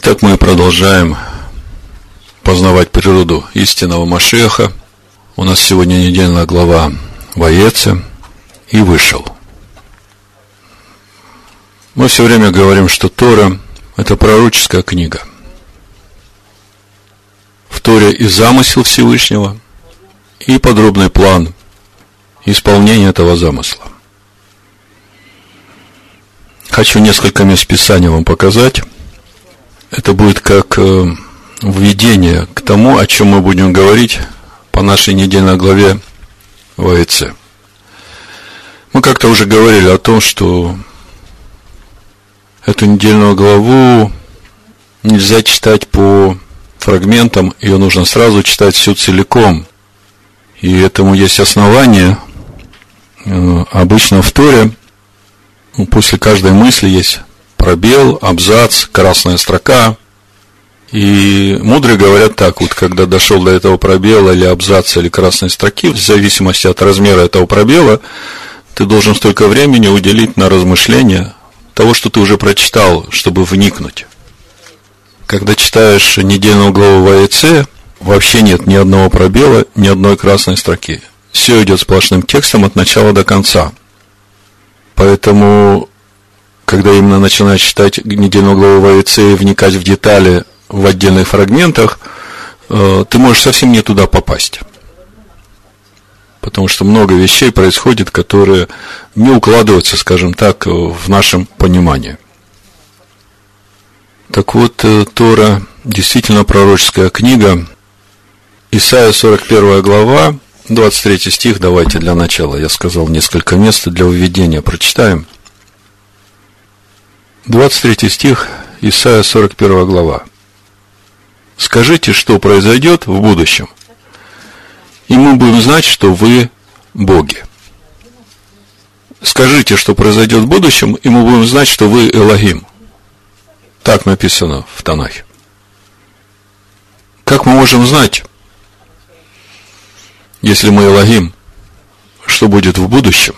Итак, мы продолжаем познавать природу истинного Машеха. У нас сегодня недельная глава Воеце и вышел. Мы все время говорим, что Тора – это пророческая книга. В Торе и замысел Всевышнего, и подробный план исполнения этого замысла. Хочу несколько мест Писания вам показать. Это будет как э, введение к тому, о чем мы будем говорить по нашей недельной главе в АЭЦ. Мы как-то уже говорили о том, что эту недельную главу нельзя читать по фрагментам, ее нужно сразу читать всю целиком. И этому есть основание. Э, обычно в Торе после каждой мысли есть пробел, абзац, красная строка. И мудрые говорят так, вот когда дошел до этого пробела или абзаца или красной строки, в зависимости от размера этого пробела, ты должен столько времени уделить на размышление того, что ты уже прочитал, чтобы вникнуть. Когда читаешь недельную главу в АЭЦ, вообще нет ни одного пробела, ни одной красной строки. Все идет сплошным текстом от начала до конца. Поэтому когда именно начинаешь читать недельную главу ВАИЦ и вникать в детали в отдельных фрагментах, э, ты можешь совсем не туда попасть. Потому что много вещей происходит, которые не укладываются, скажем так, в нашем понимании. Так вот, э, Тора действительно пророческая книга. Исайя 41 глава, 23 стих, давайте для начала. Я сказал несколько мест для введения, прочитаем – 23 стих, Исайя 41 глава. Скажите, что произойдет в будущем, и мы будем знать, что вы боги. Скажите, что произойдет в будущем, и мы будем знать, что вы Элогим. Так написано в Танахе. Как мы можем знать, если мы Элогим, что будет в будущем?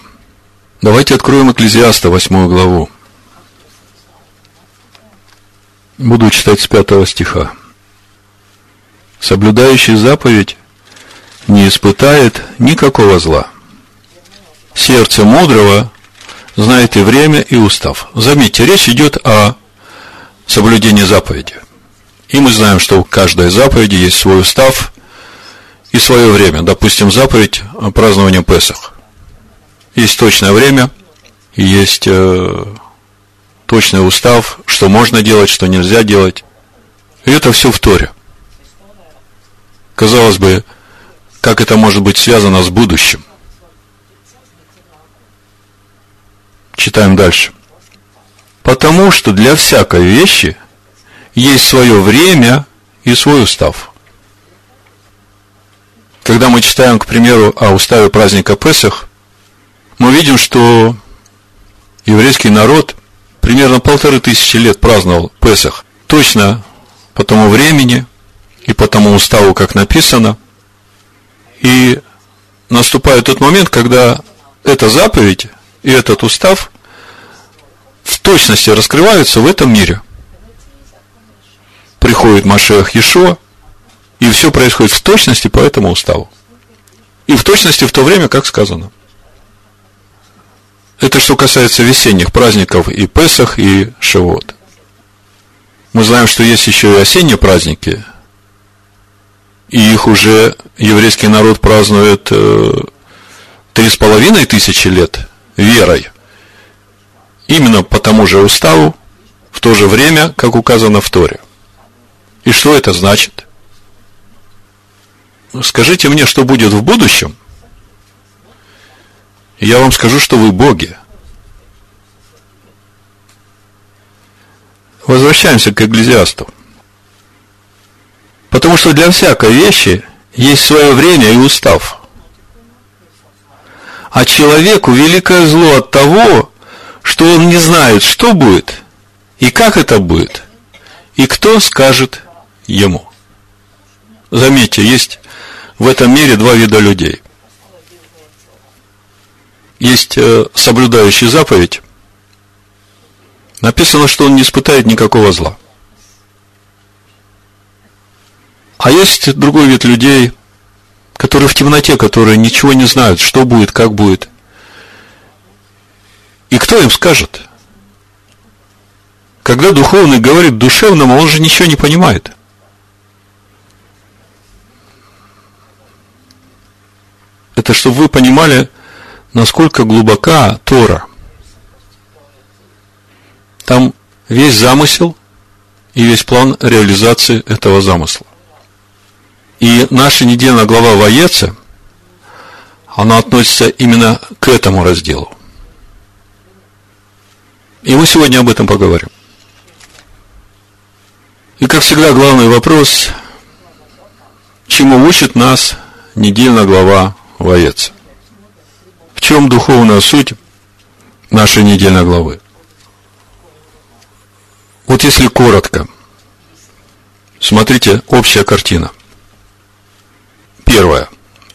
Давайте откроем Экклезиаста, 8 главу. Буду читать с пятого стиха. Соблюдающий заповедь не испытает никакого зла. Сердце мудрого знает и время, и устав. Заметьте, речь идет о соблюдении заповеди. И мы знаем, что у каждой заповеди есть свой устав и свое время. Допустим, заповедь о праздновании Песах. Есть точное время, и есть э, точный устав, что можно делать, что нельзя делать. И это все в Торе. Казалось бы, как это может быть связано с будущим? Читаем дальше. Потому что для всякой вещи есть свое время и свой устав. Когда мы читаем, к примеру, о уставе праздника Песах, мы видим, что еврейский народ примерно полторы тысячи лет праздновал Песах. Точно по тому времени и по тому уставу, как написано. И наступает тот момент, когда эта заповедь и этот устав в точности раскрываются в этом мире. Приходит Машех Ешо, и все происходит в точности по этому уставу. И в точности в то время, как сказано. Это что касается весенних праздников и Песах, и Шивот. Мы знаем, что есть еще и осенние праздники, и их уже еврейский народ празднует э, три с половиной тысячи лет верой. Именно по тому же уставу, в то же время, как указано в Торе. И что это значит? Скажите мне, что будет в будущем, я вам скажу, что вы боги. Возвращаемся к Экклезиасту. Потому что для всякой вещи есть свое время и устав. А человеку великое зло от того, что он не знает, что будет и как это будет, и кто скажет ему. Заметьте, есть в этом мире два вида людей есть э, соблюдающий заповедь, написано, что он не испытает никакого зла. А есть другой вид людей, которые в темноте, которые ничего не знают, что будет, как будет. И кто им скажет? Когда духовный говорит душевному, он же ничего не понимает. Это чтобы вы понимали, насколько глубока Тора. Там весь замысел и весь план реализации этого замысла. И наша недельная глава Воеца, она относится именно к этому разделу. И мы сегодня об этом поговорим. И, как всегда, главный вопрос, чему учит нас недельная глава Воец? В чем духовная суть нашей недельной главы? Вот если коротко, смотрите, общая картина. Первое.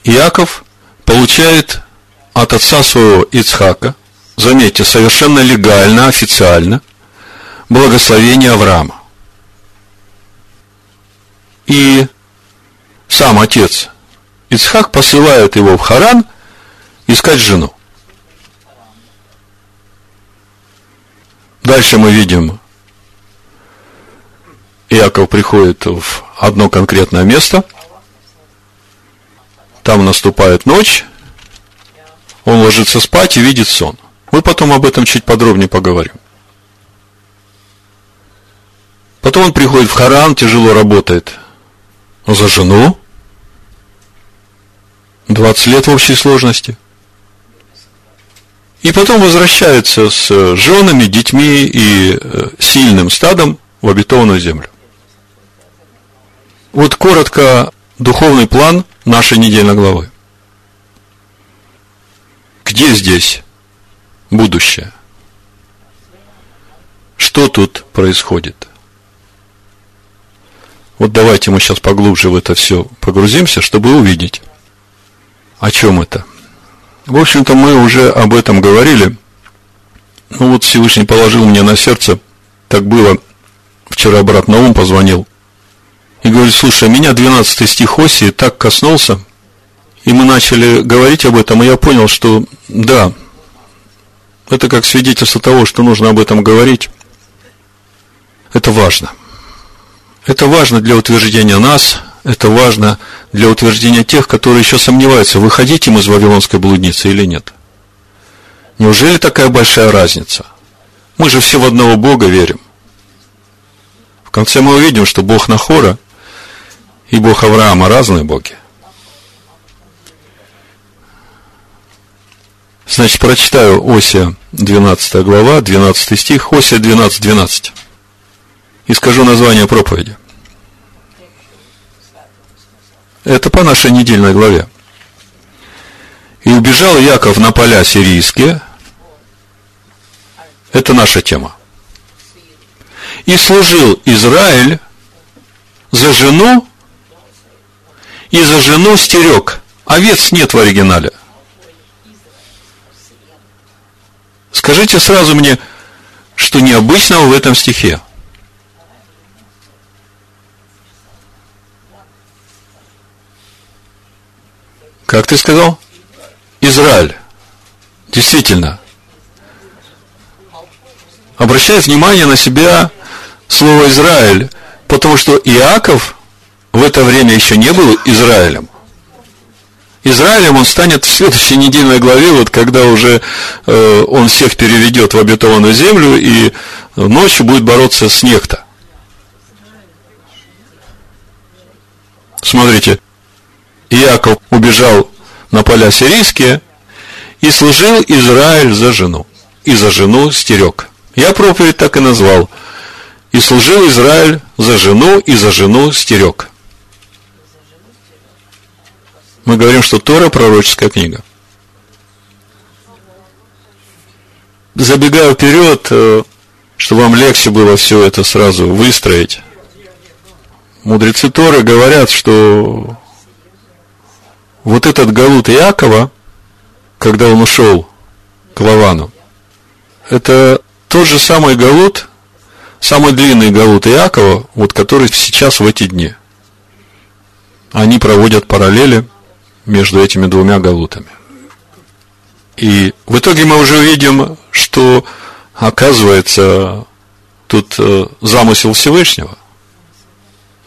Иаков получает от отца своего Ицхака, заметьте, совершенно легально, официально, благословение Авраама. И сам отец Ицхак посылает его в Харан искать жену. Дальше мы видим, Иаков приходит в одно конкретное место, там наступает ночь, он ложится спать и видит сон. Мы потом об этом чуть подробнее поговорим. Потом он приходит в Харан, тяжело работает за жену. 20 лет в общей сложности. И потом возвращается с женами, детьми и э, сильным стадом в обетованную землю. Вот коротко духовный план нашей недельной главы. Где здесь будущее? Что тут происходит? Вот давайте мы сейчас поглубже в это все погрузимся, чтобы увидеть, о чем это. В общем-то, мы уже об этом говорили. Ну вот Всевышний положил мне на сердце, так было, вчера брат Наум позвонил, и говорит, слушай, меня 12 стих Осии так коснулся, и мы начали говорить об этом, и я понял, что да, это как свидетельство того, что нужно об этом говорить. Это важно. Это важно для утверждения нас, это важно для утверждения тех, которые еще сомневаются, выходить им из Вавилонской блудницы или нет. Неужели такая большая разница? Мы же все в одного Бога верим. В конце мы увидим, что Бог Нахора и Бог Авраама разные боги. Значит, прочитаю Осия 12 глава, 12 стих, Осия 12, 12. И скажу название проповеди. Это по нашей недельной главе. И убежал Яков на поля сирийские. Это наша тема. И служил Израиль за жену и за жену стерег. Овец нет в оригинале. Скажите сразу мне, что необычного в этом стихе. Как ты сказал? Израиль. Действительно. Обращай внимание на себя слово Израиль, потому что Иаков в это время еще не был Израилем. Израилем он станет в следующей недельной главе, вот когда уже э, он всех переведет в обетованную землю и ночью будет бороться с некто. Смотрите, Иаков убежал на поля сирийские и служил Израиль за жену. И за жену стерег. Я проповедь так и назвал. И служил Израиль за жену, и за жену стерег. Мы говорим, что Тора пророческая книга. Забегая вперед, э, чтобы вам легче было все это сразу выстроить. Мудрецы Торы говорят, что вот этот Галут Иакова, когда он ушел к Лавану, это тот же самый Галут, самый длинный Галут Иакова, вот который сейчас в эти дни. они проводят параллели между этими двумя галутами. И в итоге мы уже увидим, что оказывается тут э, замысел Всевышнего.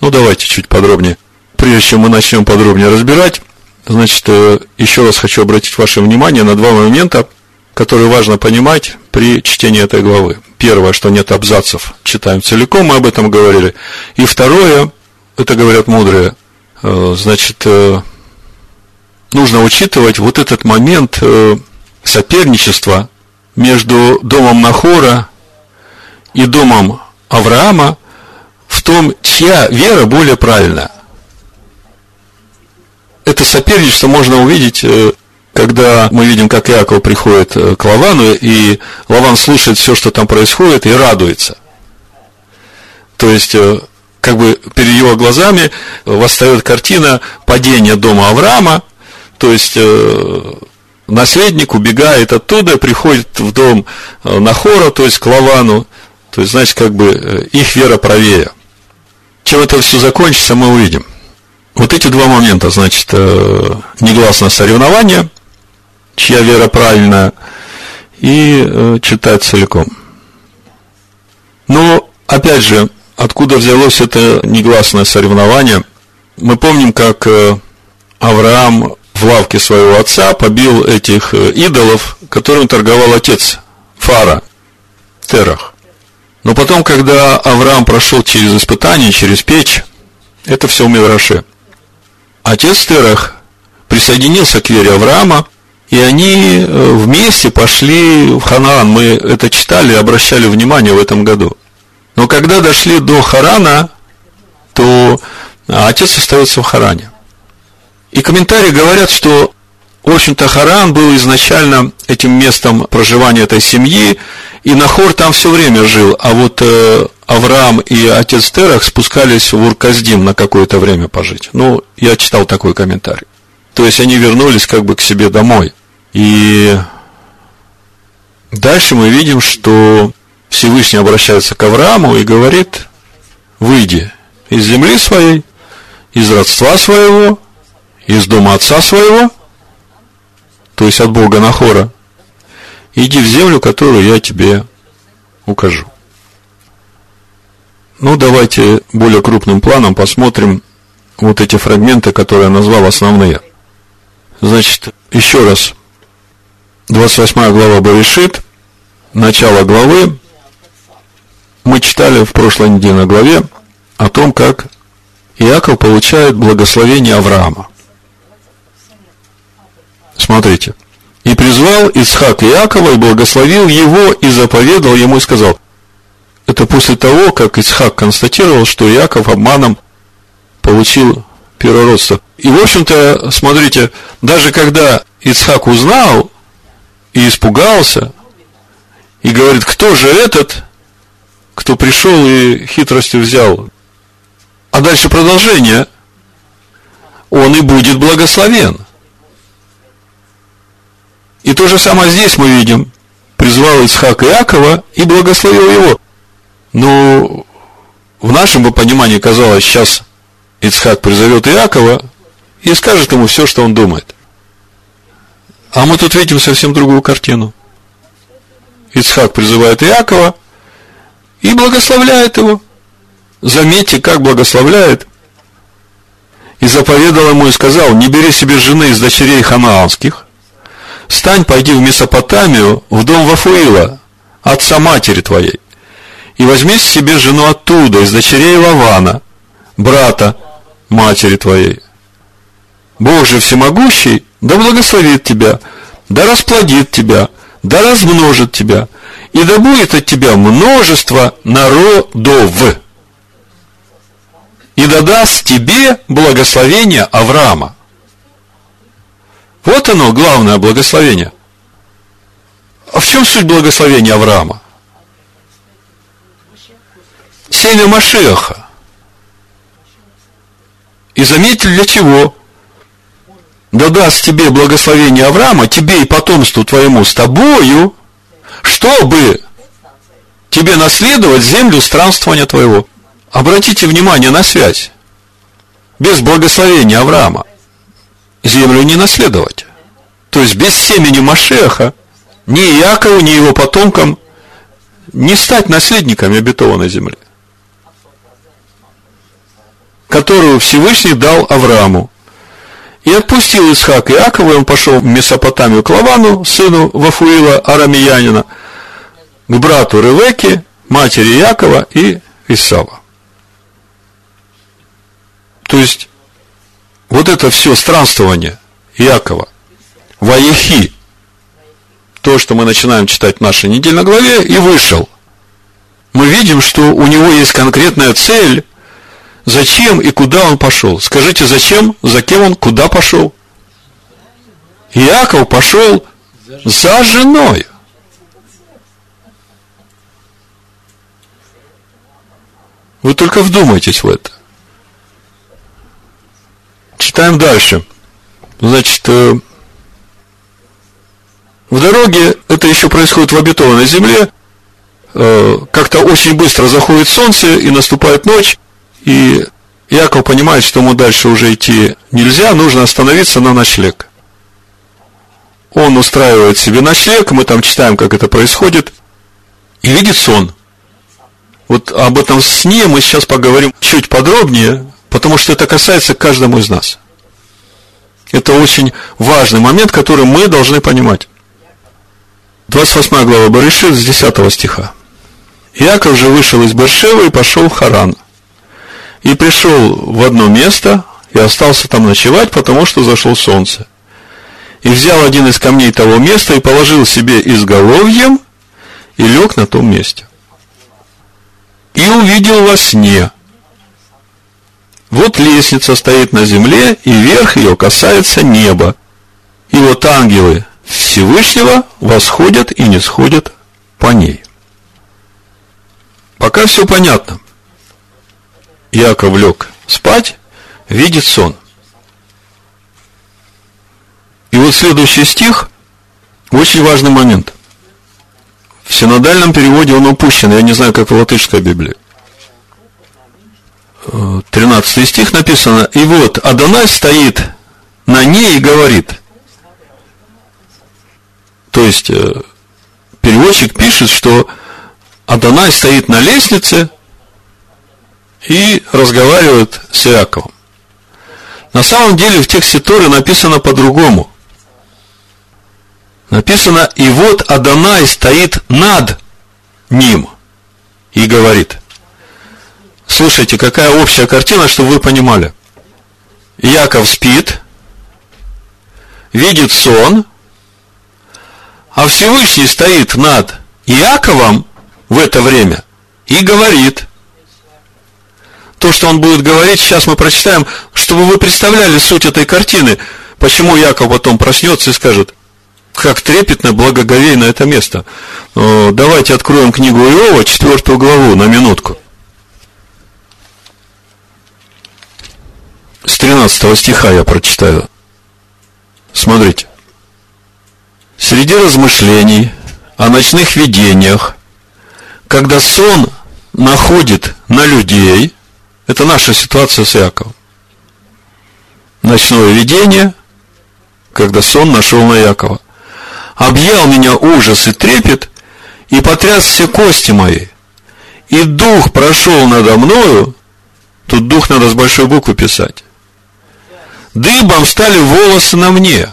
Ну, давайте чуть подробнее. Прежде чем мы начнем подробнее разбирать, значит, э, еще раз хочу обратить ваше внимание на два момента, которые важно понимать при чтении этой главы. Первое, что нет абзацев, читаем целиком, мы об этом говорили. И второе, это говорят мудрые, э, значит, нужно учитывать вот этот момент соперничества между домом Нахора и домом Авраама в том, чья вера более правильная. Это соперничество можно увидеть, э, когда мы видим, как Иаков приходит э, к Лавану, и Лаван слушает все, что там происходит, и радуется. То есть, э, как бы перед его глазами восстает картина падения дома Авраама, то есть наследник убегает оттуда, приходит в дом Нахора, то есть к Лавану, то есть, значит, как бы их вера правее. Чем это все закончится, мы увидим. Вот эти два момента, значит, э, негласное соревнование, чья вера правильная, и читать целиком. Но, опять же, откуда взялось это негласное соревнование? Мы помним, как Авраам в лавке своего отца, побил этих э, идолов, которым торговал отец Фара, Терах. Но потом, когда Авраам прошел через испытание, через печь, это все в Мидраше. Отец Терах присоединился к вере Авраама, и они э, вместе пошли в Ханаан. Мы это читали, обращали внимание в этом году. Но когда дошли до Харана, то отец остается в Харане. И комментарии говорят, что, в общем-то, Харан был изначально этим местом проживания этой семьи, и Нахор там все время жил, а вот э, Авраам и отец Терах спускались в Урказдим на какое-то время пожить. Ну, я читал такой комментарий. То есть они вернулись как бы к себе домой. И дальше мы видим, что Всевышний обращается к Аврааму и говорит, выйди из земли своей, из родства своего, из дома отца своего, то есть от Бога Нахора, иди в землю, которую я тебе укажу. Ну, давайте более крупным планом посмотрим вот эти фрагменты, которые я назвал основные. Значит, еще раз. 28 глава Баришит, начало главы. Мы читали в прошлой неделе на главе о том, как Иаков получает благословение Авраама. Смотрите. И призвал Исхак Иакова и благословил его и заповедал ему и сказал. Это после того, как Исхак констатировал, что Иаков обманом получил первородство. И, в общем-то, смотрите, даже когда Исхак узнал и испугался, и говорит, кто же этот, кто пришел и хитростью взял. А дальше продолжение. Он и будет благословен. И то же самое здесь мы видим. Призвал Исхак Иакова и благословил его. Но в нашем бы понимании казалось, сейчас Ицхак призовет Иакова и скажет ему все, что он думает. А мы тут видим совсем другую картину. Ицхак призывает Иакова и благословляет его. Заметьте, как благословляет. И заповедал ему и сказал, не бери себе жены из дочерей ханаанских, Встань, пойди в Месопотамию, в дом Вафуила, отца матери твоей, и возьми себе жену оттуда, из дочерей Лавана, брата матери твоей. Бог всемогущий, да благословит тебя, да расплодит тебя, да размножит тебя, и да будет от тебя множество народов, и да даст тебе благословение Авраама. Вот оно, главное благословение. А в чем суть благословения Авраама? Семя Машеха. И заметьте, для чего? Да даст тебе благословение Авраама, тебе и потомству твоему с тобою, чтобы тебе наследовать землю странствования твоего. Обратите внимание на связь. без благословения Авраама землю не наследовать. То есть без семени Машеха ни Якову, ни его потомкам не стать наследниками обетованной земли, которую Всевышний дал Аврааму. И отпустил Исхак Иакова, и он пошел в Месопотамию к Лавану, сыну Вафуила, арамиянина, к брату Ревеке, матери Якова и Исава. То есть, вот это все странствование Якова, Ваехи, то, что мы начинаем читать в нашей недельной главе, и вышел. Мы видим, что у него есть конкретная цель, зачем и куда он пошел. Скажите, зачем, за кем он, куда пошел? Иаков пошел за женой. Вы только вдумайтесь в это. Читаем дальше. Значит, э, в дороге, это еще происходит в обетованной земле, э, как-то очень быстро заходит солнце и наступает ночь, и Яков понимает, что ему дальше уже идти нельзя, нужно остановиться на ночлег. Он устраивает себе ночлег, мы там читаем, как это происходит, и видит сон. Вот об этом сне мы сейчас поговорим чуть подробнее, потому что это касается каждому из нас. Это очень важный момент, который мы должны понимать. 28 глава Барышит с 10 стиха. Иаков же вышел из Бершева и пошел в Харан. И пришел в одно место и остался там ночевать, потому что зашло солнце. И взял один из камней того места и положил себе изголовьем и лег на том месте и увидел во сне. Вот лестница стоит на земле, и верх ее касается неба. И вот ангелы Всевышнего восходят и не сходят по ней. Пока все понятно. Яков лег спать, видит сон. И вот следующий стих, очень важный момент. В синодальном переводе он упущен, я не знаю, как в латышской Библии. 13 стих написано, и вот Адонай стоит на ней и говорит. То есть, э, переводчик пишет, что Адонай стоит на лестнице и разговаривает с Иаковом. На самом деле в тексте Торы написано по-другому. Написано, и вот Адонай стоит над ним и говорит. Слушайте, какая общая картина, чтобы вы понимали. Яков спит, видит сон, а Всевышний стоит над Иаковом в это время и говорит. То, что он будет говорить, сейчас мы прочитаем, чтобы вы представляли суть этой картины, почему Яков потом проснется и скажет, как трепетно, благоговейно это место. Давайте откроем книгу Иова, четвертую главу, на минутку. С 13 стиха я прочитаю. Смотрите. Среди размышлений о ночных видениях, когда сон находит на людей, это наша ситуация с Яковом. Ночное видение, когда сон нашел на Якова объял меня ужас и трепет, и потряс все кости мои. И дух прошел надо мною, тут дух надо с большой буквы писать. Дыбом стали волосы на мне.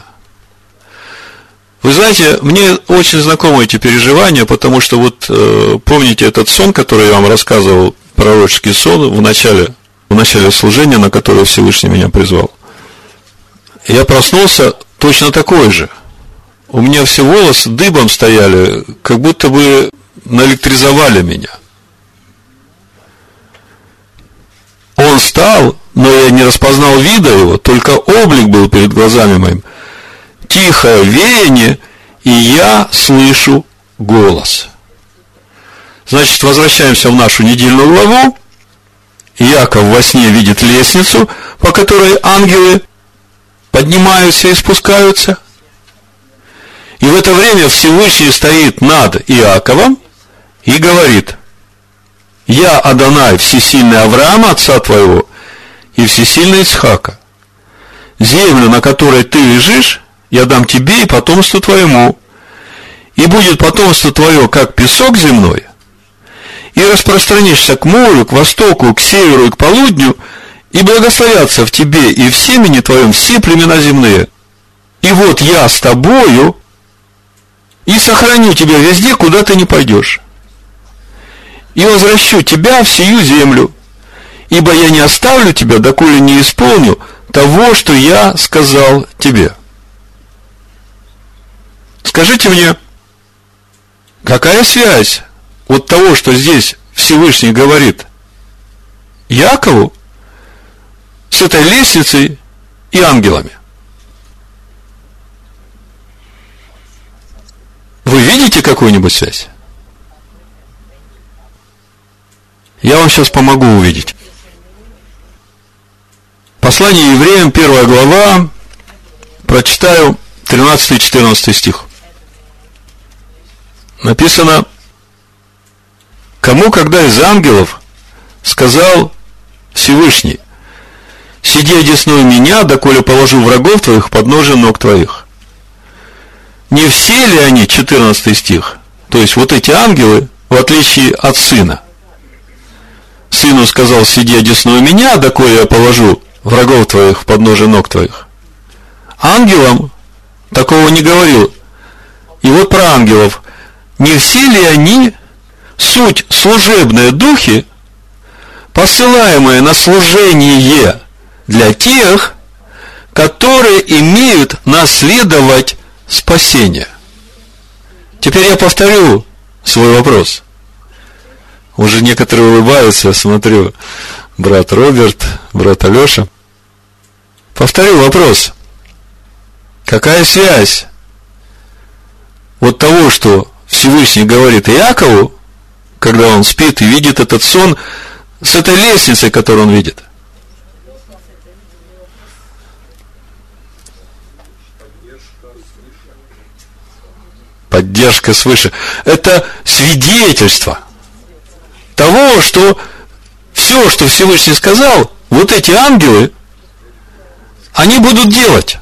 Вы знаете, мне очень знакомы эти переживания, потому что вот э, помните этот сон, который я вам рассказывал, пророческий сон в начале, в начале служения, на которое Всевышний меня призвал. Я проснулся точно такой же – у меня все волосы дыбом стояли, как будто бы наэлектризовали меня. Он стал, но я не распознал вида его, только облик был перед глазами моим. Тихое веяние, и я слышу голос. Значит, возвращаемся в нашу недельную главу. Яков во сне видит лестницу, по которой ангелы поднимаются и спускаются. И в это время Всевышний стоит над Иаковом и говорит, «Я, Адонай, всесильный Авраам, отца твоего, и всесильный Исхака. Землю, на которой ты лежишь, я дам тебе и потомству твоему. И будет потомство твое, как песок земной, и распространишься к морю, к востоку, к северу и к полудню, и благословятся в тебе и в семени твоем все племена земные. И вот я с тобою, и сохраню тебя везде, куда ты не пойдешь. И возвращу тебя в сию землю, ибо я не оставлю тебя, доколе не исполню того, что я сказал тебе. Скажите мне, какая связь от того, что здесь Всевышний говорит Якову с этой лестницей и ангелами? Вы видите какую-нибудь связь? Я вам сейчас помогу увидеть. Послание евреям, первая глава, прочитаю 13-14 стих. Написано, кому когда из ангелов сказал Всевышний, сиди одесную меня, доколе положу врагов твоих под ножи ног твоих. Не все ли они, 14 стих, то есть вот эти ангелы, в отличие от сына, сыну сказал, сиди одесную меня, доколе я положу врагов твоих в подножие ног твоих. Ангелам такого не говорил. И вот про ангелов. Не все ли они суть служебные духи, посылаемые на служение для тех, которые имеют наследовать спасение? Теперь я повторю свой вопрос. Уже некоторые улыбаются, смотрю, брат Роберт, брат Алеша. Повторю вопрос. Какая связь вот того, что Всевышний говорит Иакову, когда он спит и видит этот сон, с этой лестницей, которую он видит? Поддержка свыше. Это свидетельство того, что все, что Всевышний сказал, вот эти ангелы, они будут делать.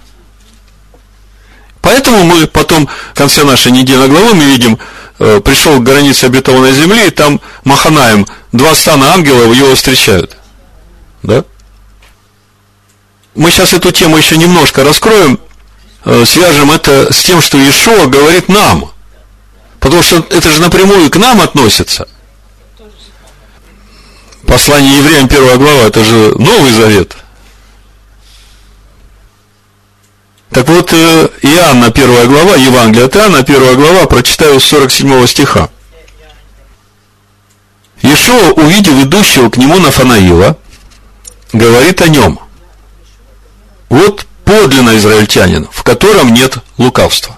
Поэтому мы потом, в конце нашей недельной главы, мы видим, э, пришел к границе обетованной земли, и там Маханаем, два стана ангелов его встречают. Да? Мы сейчас эту тему еще немножко раскроем, э, свяжем это с тем, что Иешуа говорит нам. Потому что это же напрямую к нам относится. Послание евреям, первая глава, это же Новый Завет. Так вот, э, Иоанна, первая глава, Евангелие от Иоанна, первая глава, прочитаю с 47 стиха. Ешуа, увидев идущего к нему Нафанаила, говорит о нем. Вот подлинно израильтянин, в котором нет лукавства.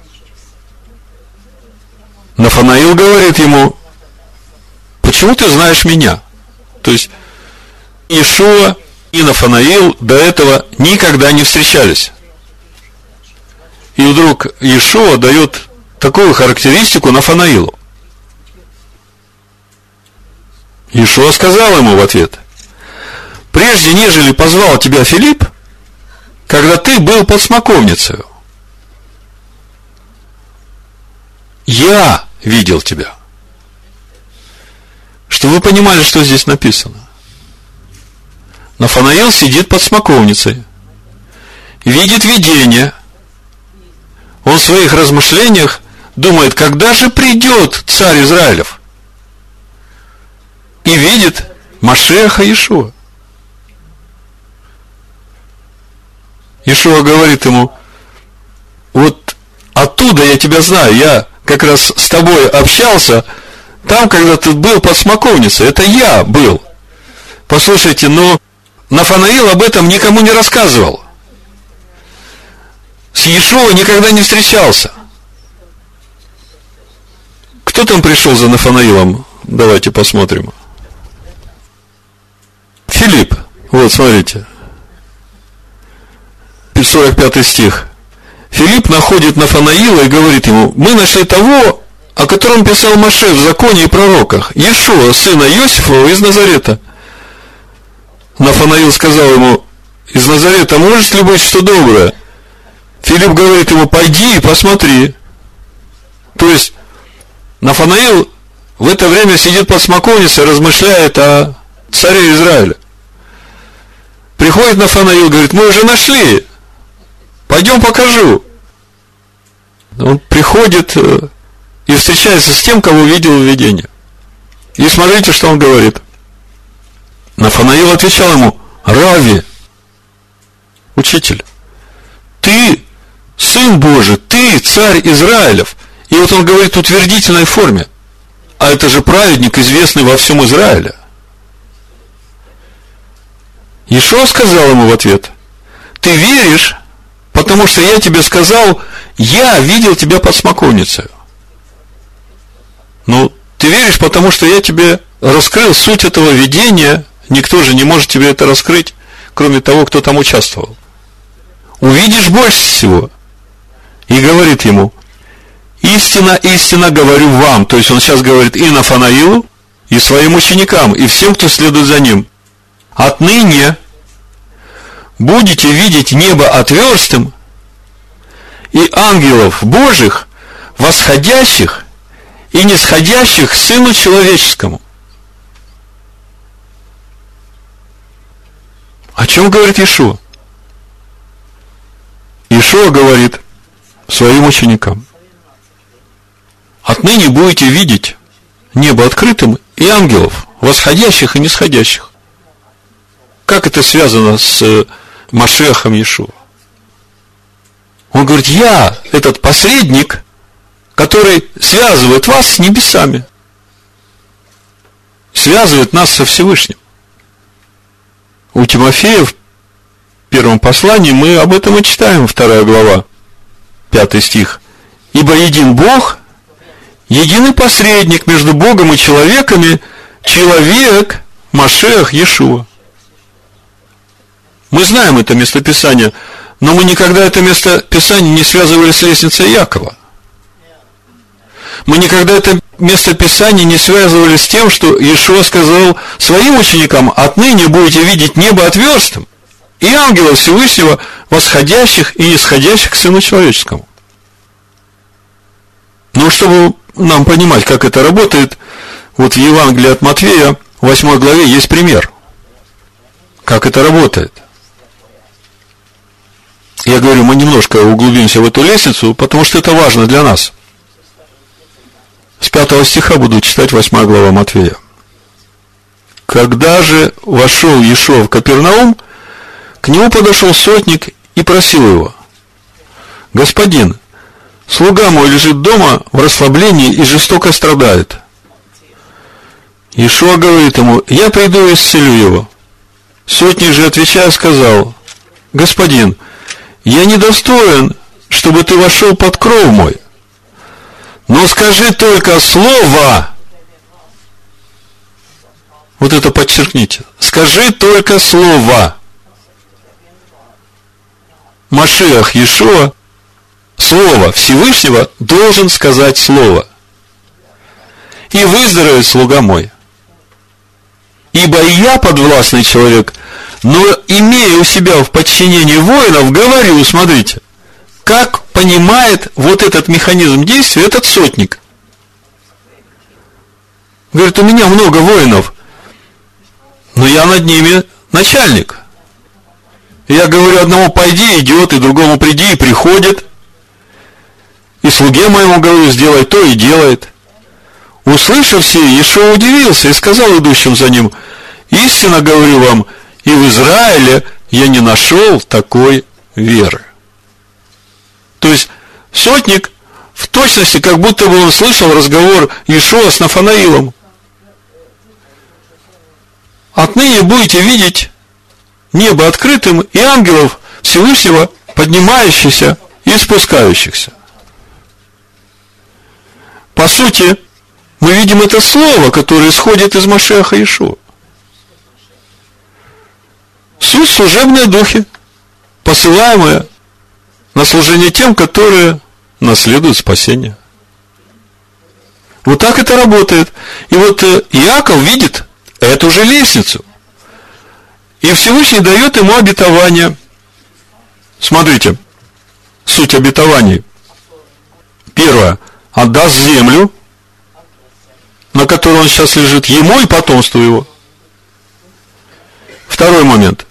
Нафанаил говорит ему, почему ты знаешь меня? То есть Ишуа и Нафанаил до этого никогда не встречались. И вдруг Ишуа дает такую характеристику Нафанаилу. Ишуа сказал ему в ответ, прежде нежели позвал тебя Филипп, когда ты был под смоковницей, я видел тебя. Чтобы вы понимали, что здесь написано. Нафанаил сидит под смоковницей, видит видение. Он в своих размышлениях думает, когда же придет царь Израилев? И видит Машеха Ишуа. Ишуа говорит ему, вот оттуда я тебя знаю, я как раз с тобой общался, там, когда ты был под смоковницей, это я был. Послушайте, но Нафанаил об этом никому не рассказывал. С Иешуа никогда не встречался. Кто там пришел за Нафанаилом? Давайте посмотрим. Филипп. Вот, смотрите. 45 стих. Филипп находит Нафанаила и говорит ему, мы нашли того, о котором писал Маше в законе и пророках, Иешуа, сына Иосифова из Назарета. Нафанаил сказал ему, из Назарета может ли быть что доброе? Филипп говорит ему, пойди и посмотри. То есть, Нафанаил в это время сидит под смоковницей, размышляет о царе Израиля. Приходит Нафанаил, говорит, мы уже нашли, пойдем покажу. Он приходит э, и встречается с тем, кого видел в видении. И смотрите, что он говорит. Нафанаил отвечал ему, Рави, учитель, ты сын Божий, ты царь Израилев. И вот он говорит в утвердительной форме. А это же праведник, известный во всем Израиле. Ишо сказал ему в ответ, ты веришь, потому что я тебе сказал, я видел тебя под смоковницей. Ну, ты веришь, потому что я тебе раскрыл суть этого видения, никто же не может тебе это раскрыть, кроме того, кто там участвовал. Увидишь больше всего. И говорит ему, истина, истина говорю вам. То есть он сейчас говорит и Нафанаилу, и своим ученикам, и всем, кто следует за ним. Отныне будете видеть небо отверстым и ангелов Божьих, восходящих и нисходящих Сыну Человеческому. О чем говорит Ишуа? Ишуа говорит своим ученикам. Отныне будете видеть небо открытым и ангелов, восходящих и нисходящих. Как это связано с э, Машехом Иешуа? Он говорит, я этот посредник, который связывает вас с небесами. Связывает нас со Всевышним. У Тимофея в первом послании мы об этом и читаем, вторая глава, пятый стих. Ибо един Бог, единый посредник между Богом и человеками, человек Машех Иешуа. Мы знаем это местописание, но мы никогда это местописание не связывали с лестницей Якова. Мы никогда это местописание не связывали с тем, что Иешуа сказал своим ученикам, отныне будете видеть небо отверстым и ангелов Всевышнего, восходящих и исходящих к Сыну Человеческому. Но чтобы нам понимать, как это работает, вот в Евангелии от Матвея, в 8 главе, есть пример, как это работает. Я говорю, мы немножко углубимся в эту лестницу, потому что это важно для нас. С пятого стиха буду читать 8 глава Матвея. Когда же вошел Ешо в Капернаум, к нему подошел сотник и просил его, «Господин, слуга мой лежит дома в расслаблении и жестоко страдает». Ишуа говорит ему, «Я приду и исцелю его». Сотник же, отвечая, сказал, «Господин, я недостоин, чтобы ты вошел под кров мой. Но скажи только слово. Вот это подчеркните. Скажи только слово. Машиах Иешуа, слово Всевышнего, должен сказать слово. И выздоровеет слуга мой. Ибо я подвластный человек – но имея у себя в подчинении воинов, говорю, смотрите, как понимает вот этот механизм действия этот сотник. Говорит, у меня много воинов, но я над ними начальник. Я говорю одному, пойди, идет, и другому приди, и приходит. И слуге моему говорю, сделай то, и делает. Услышав все, Ешо удивился и сказал идущим за ним, истинно говорю вам, и в Израиле я не нашел такой веры. То есть сотник в точности, как будто бы он слышал разговор Иешуа с Нафанаилом. Отныне будете видеть небо открытым и ангелов Всевышнего, поднимающихся и спускающихся. По сути, мы видим это слово, которое исходит из Машеха Ишуа. Суть служебные духи, посылаемые на служение тем, которые наследуют спасение. Вот так это работает. И вот э, Иаков видит эту же лестницу. И Всевышний дает ему обетование. Смотрите, суть обетований. Первое. Отдаст землю, на которой он сейчас лежит, ему и потомству его. Второй момент.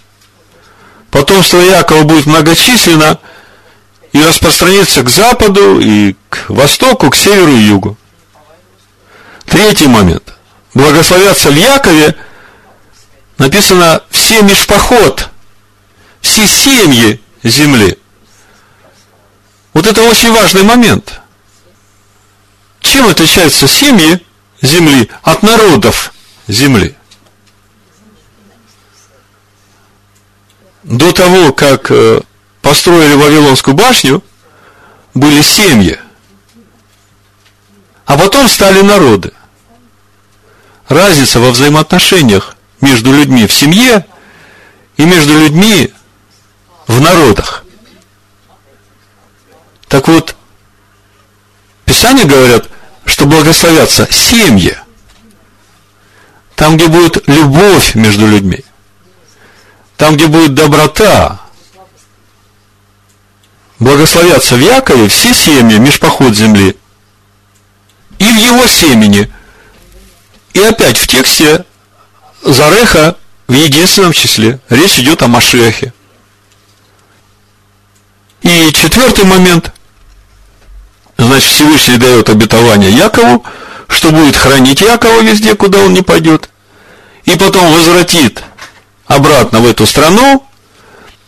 Потомство Якова будет многочисленно и распространится к западу, и к востоку, к северу и югу. Третий момент. Благословятся в Якове, написано все межпоход, все семьи земли. Вот это очень важный момент. Чем отличаются семьи земли от народов земли? До того, как э, построили Вавилонскую башню, были семьи. А потом стали народы. Разница во взаимоотношениях между людьми в семье и между людьми в народах. Так вот, Писания говорят, что благословятся семьи. Там, где будет любовь между людьми. Там, где будет доброта. Благословятся в Якове все семьи, межпоход земли. И в его семени. И опять в тексте Зареха в единственном числе. Речь идет о Машехе. И четвертый момент. Значит, Всевышний дает обетование Якову, что будет хранить Якова везде, куда он не пойдет. И потом возвратит обратно в эту страну.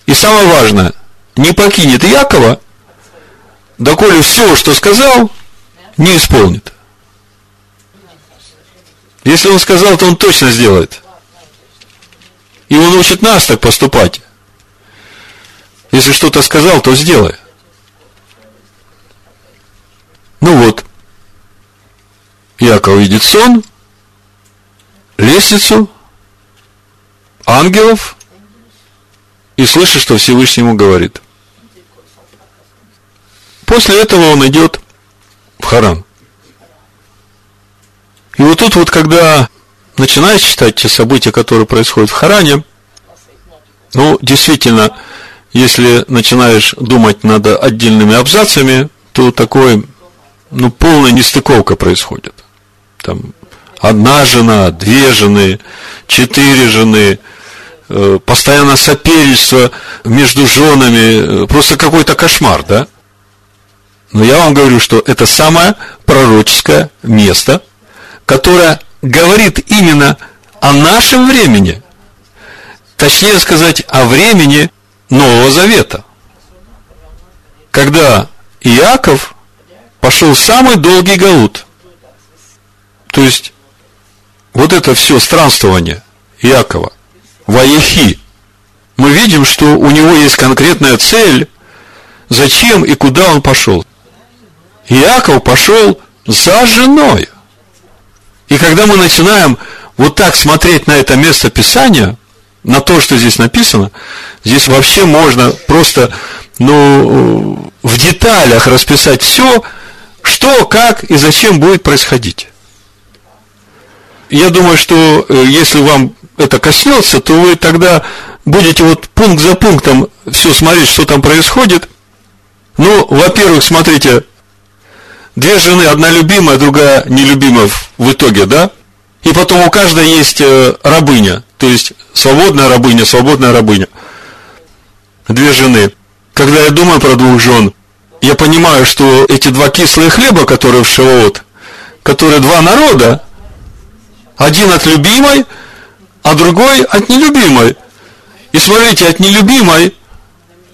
И самое важное, не покинет Якова, доколе все, что сказал, не исполнит. Если он сказал, то он точно сделает. И он учит нас так поступать. Если что-то сказал, то сделай. Ну вот. Яков видит сон, лестницу, ангелов и слышит, что Всевышний ему говорит. После этого он идет в Харан. И вот тут вот, когда начинаешь читать те события, которые происходят в Харане, ну, действительно, если начинаешь думать над отдельными абзацами, то такой, ну, полная нестыковка происходит. Там одна жена, две жены, четыре жены, э, постоянно соперничество между женами, э, просто какой-то кошмар, да? Но я вам говорю, что это самое пророческое место, которое говорит именно о нашем времени. Точнее сказать, о времени Нового Завета. Когда Иаков пошел в самый долгий галут. То есть, вот это все странствование Иакова, Ваехи, мы видим, что у него есть конкретная цель, зачем и куда он пошел. Иаков пошел за женой. И когда мы начинаем вот так смотреть на это место Писания, на то, что здесь написано, здесь вообще можно просто, ну, в деталях расписать все, что, как и зачем будет происходить. Я думаю, что э, если вам это коснется, то вы тогда будете вот пункт за пунктом все смотреть, что там происходит. Ну, во-первых, смотрите, две жены, одна любимая, другая нелюбимая в итоге, да? И потом у каждой есть э, рабыня, то есть свободная рабыня, свободная рабыня. Две жены. Когда я думаю про двух жен, я понимаю, что эти два кислые хлеба, которые в Шивоот, которые два народа, один от любимой, а другой от нелюбимой. И смотрите, от нелюбимой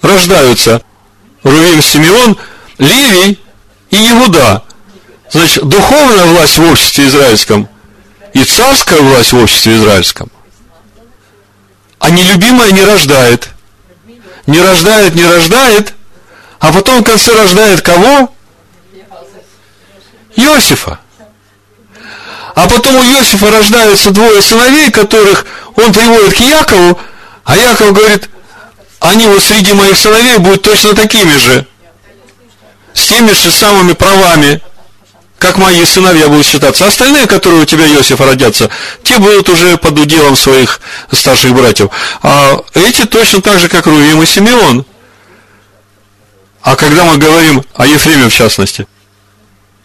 рождаются Рувим, Симеон, Левий и Иуда. Значит, духовная власть в обществе израильском и царская власть в обществе израильском. А нелюбимая не рождает. Не рождает, не рождает, а потом в конце рождает кого? Иосифа. А потом у Иосифа рождаются двое сыновей, которых он приводит к Якову, а Яков говорит, они вот среди моих сыновей будут точно такими же с теми же самыми правами, как мои сыновья будут считаться. Остальные, которые у тебя, Иосиф, родятся, те будут уже под уделом своих старших братьев. А эти точно так же, как Рувим и Симеон. А когда мы говорим о Ефреме в частности,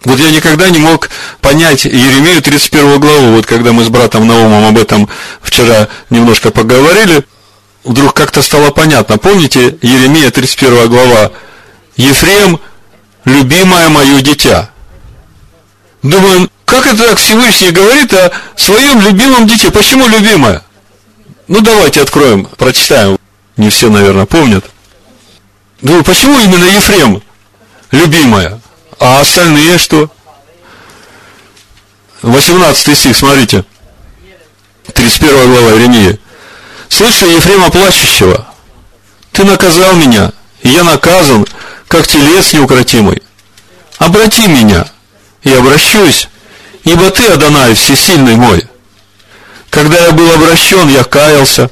вот я никогда не мог понять Еремею 31 главу, вот когда мы с братом Наумом об этом вчера немножко поговорили, вдруг как-то стало понятно. Помните, Еремея 31 глава, Ефрем, любимое мое дитя. Думаю, как это так Всевышний говорит о своем любимом дите? Почему любимое? Ну, давайте откроем, прочитаем. Не все, наверное, помнят. Думаю, почему именно Ефрем любимая? А остальные что? 18 стих, смотрите. 31 глава Иеремии. Слышу Ефрема плачущего. Ты наказал меня, и я наказан, как телец неукротимый. Обрати меня, и обращусь, ибо ты, Адонай, всесильный мой. Когда я был обращен, я каялся,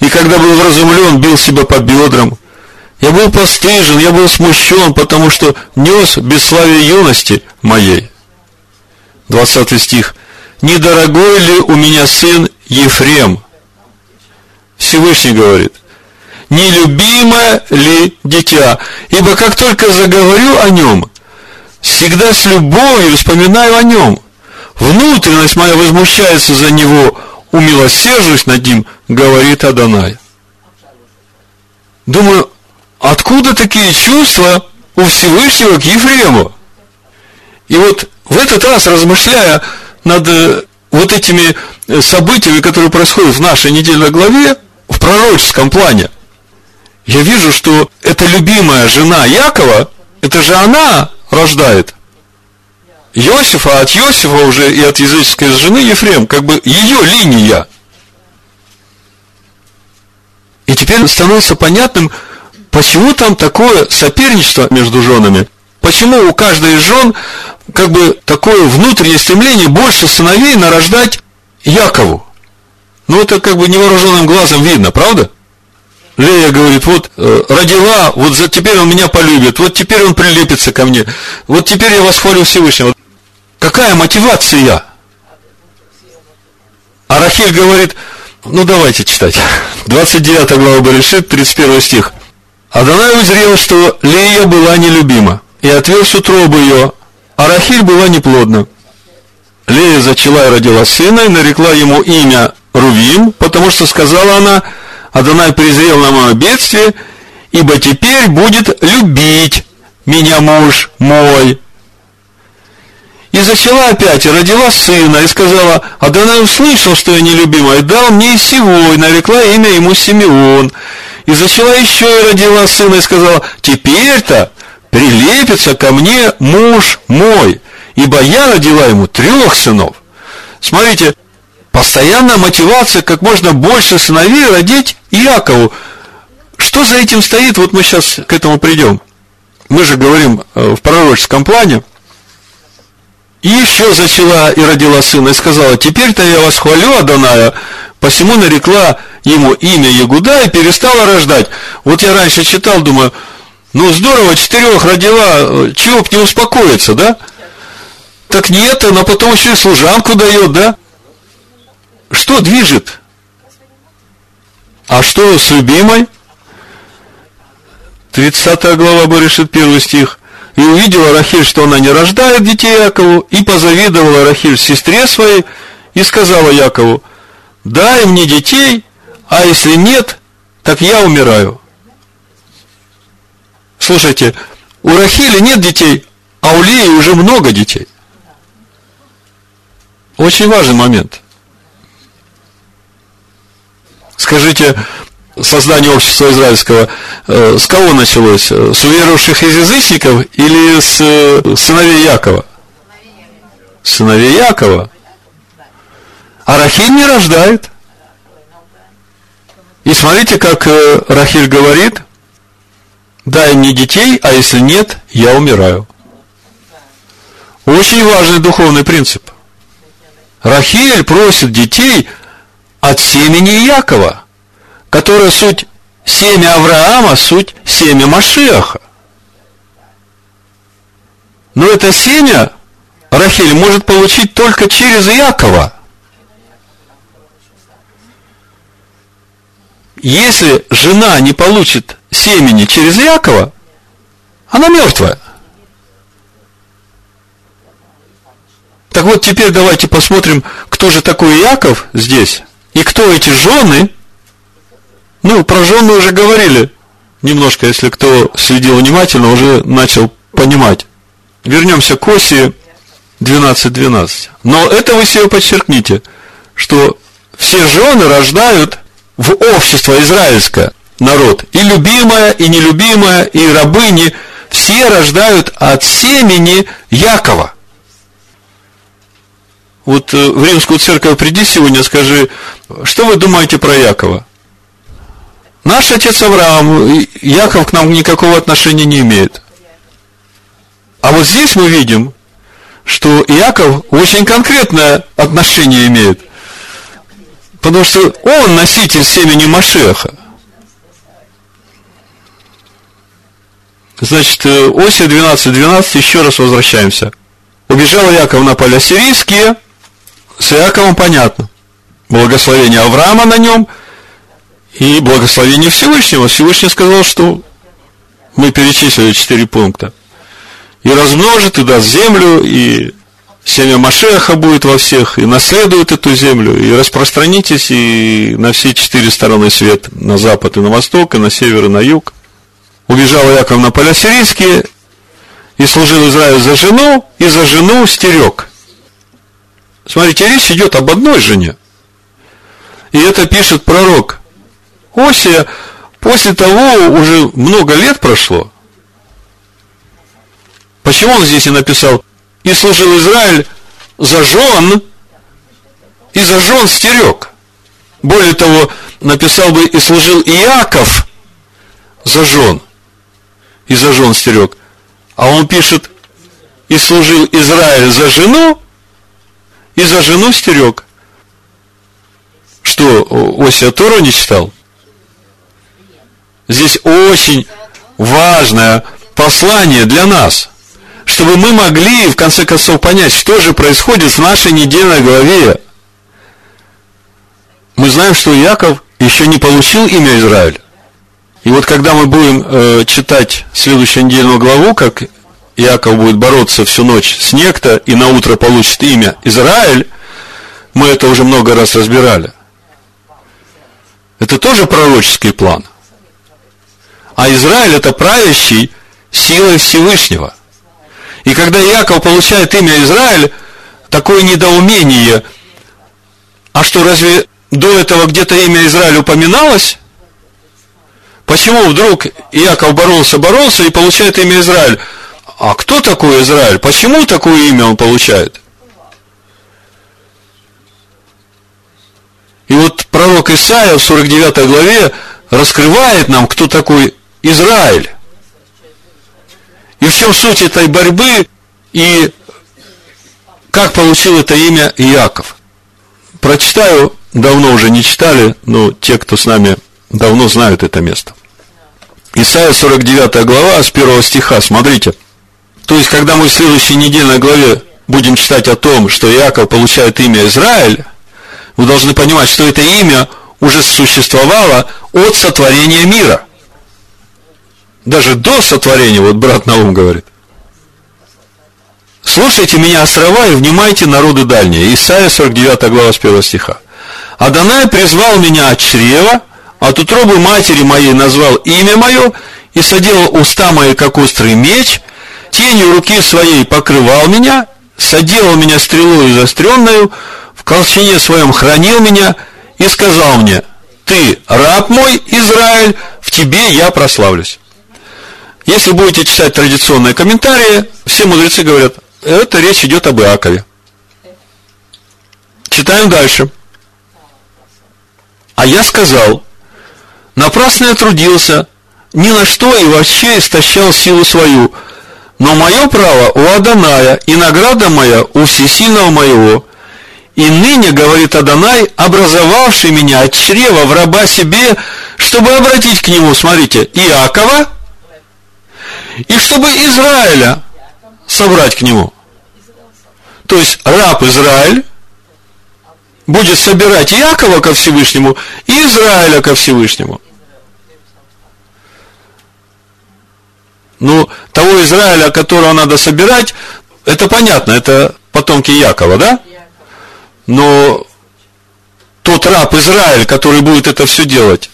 и когда был вразумлен, бил себя по бедрам. Я был постыжен, я был смущен, потому что нес бесславие юности моей. 20 стих. Недорогой ли у меня сын Ефрем? Всевышний говорит. Нелюбимое ли дитя? Ибо как только заговорю о нем, всегда с любовью вспоминаю о нем. Внутренность моя возмущается за него, умилосержусь над ним, говорит Адонай. Думаю, откуда такие чувства у Всевышнего к Ефрему? И вот в этот раз, размышляя над э, вот этими событиями, которые происходят в нашей недельной главе, в пророческом плане, я вижу, что эта любимая жена Якова, это же она рождает Иосифа, от Иосифа уже и от языческой жены Ефрем, как бы ее линия. И теперь становится понятным, почему там такое соперничество между женами. Почему у каждой из жен как бы такое внутреннее стремление больше сыновей нарождать Якову. Ну, это как бы невооруженным глазом видно, правда? Лея говорит, вот э, родила, вот за, теперь он меня полюбит, вот теперь он прилепится ко мне, вот теперь я восхвалю Всевышнего. Какая мотивация? А Рахиль говорит, ну давайте читать. 29 глава Баришит, 31 стих. Адонай узрел, что Лея была нелюбима, и отвез утробу ее, а Рахиль была неплодна. Лея зачала и родила сына, и нарекла ему имя Рувим, потому что сказала она, Адонай презрел на мое бедствие, ибо теперь будет любить меня муж мой. И зачала опять, и родила сына, и сказала, Адонай услышал, что я нелюбима, и дал мне и сего, и нарекла имя ему Симеон. И зачала еще и родила сына, и сказала, теперь-то прилепится ко мне муж мой, ибо я родила ему трех сынов. Смотрите, Постоянная мотивация как можно больше сыновей родить Иакову. Что за этим стоит? Вот мы сейчас к этому придем. Мы же говорим э, в пророческом плане. И еще зачала и родила сына, и сказала, теперь-то я вас хвалю, Адоная, посему нарекла ему имя Ягуда и перестала рождать. Вот я раньше читал, думаю, ну здорово, четырех родила, э, чего б не успокоиться, да? Так нет, она потом еще и служанку дает, да? Что движет? А что с любимой? 30 глава Баришит, первый стих. И увидела Рахиль, что она не рождает детей Якову, и позавидовала Рахиль сестре своей, и сказала Якову, дай мне детей, а если нет, так я умираю. Слушайте, у Рахили нет детей, а у Лии уже много детей. Очень важный момент. Скажите, создание общества израильского э, с кого началось? С уверовавших из язычников или с э, сыновей Якова? Сыновей Якова. А Рахиль не рождает. И смотрите, как э, Рахиль говорит, дай мне детей, а если нет, я умираю. Очень важный духовный принцип. Рахиль просит детей от семени Якова, которое суть семя Авраама, суть семя Машеха. Но это семя Рахиль может получить только через Иакова. Если жена не получит семени через Иакова, она мертвая. Так вот, теперь давайте посмотрим, кто же такой Иаков здесь, и кто эти жены. Ну, про жены уже говорили немножко, если кто следил внимательно, уже начал понимать. Вернемся к оси 12-12. Но это вы себе подчеркните, что все жены рождают в общество израильское народ. И любимая, и нелюбимая, и рабыни, все рождают от семени Якова. Вот э, в римскую церковь приди сегодня, скажи, что вы думаете про Якова? Наш отец Авраам, Яков к нам никакого отношения не имеет. А вот здесь мы видим, что Иаков очень конкретное отношение имеет. Потому что он носитель семени Машеха. Значит, э, Оси 12, 12, еще раз возвращаемся. Убежал Яков на поля сирийские, с Иаковом понятно. Благословение Авраама на нем и благословение Всевышнего. Всевышний сказал, что мы перечислили четыре пункта и размножит, и даст землю, и семя Машеха будет во всех, и наследует эту землю, и распространитесь, и на все четыре стороны свет, на запад и на восток, и на север и на юг. Убежал Яков на поля сирийские, и служил Израиль за жену, и за жену стерег. Смотрите, речь идет об одной жене. И это пишет пророк. Осия, после того уже много лет прошло, Почему он здесь и написал, и служил Израиль за жен, и за жен стерег. Более того, написал бы, и служил Иаков за жен, и за жен стерег. А он пишет, и служил Израиль за жену, и за жену стерег. Что, Осия Тору не читал? Здесь очень важное послание для нас – чтобы мы могли, в конце концов, понять, что же происходит в нашей недельной главе. Мы знаем, что Яков еще не получил имя Израиль. И вот когда мы будем э, читать следующую недельную главу, как Яков будет бороться всю ночь с некто и на утро получит имя Израиль, мы это уже много раз разбирали. Это тоже пророческий план. А Израиль это правящий силой Всевышнего – и когда Иаков получает имя Израиль, такое недоумение, а что разве до этого где-то имя Израиль упоминалось? Почему вдруг Иаков боролся, боролся и получает имя Израиль? А кто такой Израиль? Почему такое имя он получает? И вот пророк Исаия в 49 главе раскрывает нам, кто такой Израиль. И в чем суть этой борьбы и как получил это имя Иаков. Прочитаю, давно уже не читали, но те, кто с нами давно знают это место. Исайя 49 глава с 1 стиха, смотрите. То есть, когда мы в следующей недельной главе будем читать о том, что Иаков получает имя Израиль, вы должны понимать, что это имя уже существовало от сотворения мира – даже до сотворения, вот брат Наум говорит. Слушайте меня, острова, и внимайте народы дальние. Исайя 49 глава с 1 стиха. Адонай призвал меня от чрева, от утробы матери моей назвал имя мое, и соделал уста мои, как острый меч, тенью руки своей покрывал меня, соделал меня стрелой заостренную, в колчине своем хранил меня, и сказал мне, ты раб мой, Израиль, в тебе я прославлюсь. Если будете читать традиционные комментарии, все мудрецы говорят, это речь идет об Иакове. Читаем дальше. А я сказал, напрасно я трудился, ни на что и вообще истощал силу свою, но мое право у Аданая, и награда моя у всесильного моего. И ныне, говорит Адонай, образовавший меня от чрева в раба себе, чтобы обратить к нему, смотрите, Иакова и чтобы Израиля собрать к нему. То есть раб Израиль будет собирать Якова ко Всевышнему и Израиля ко Всевышнему. Ну, того Израиля, которого надо собирать, это понятно, это потомки Якова, да? Но тот раб Израиль, который будет это все делать,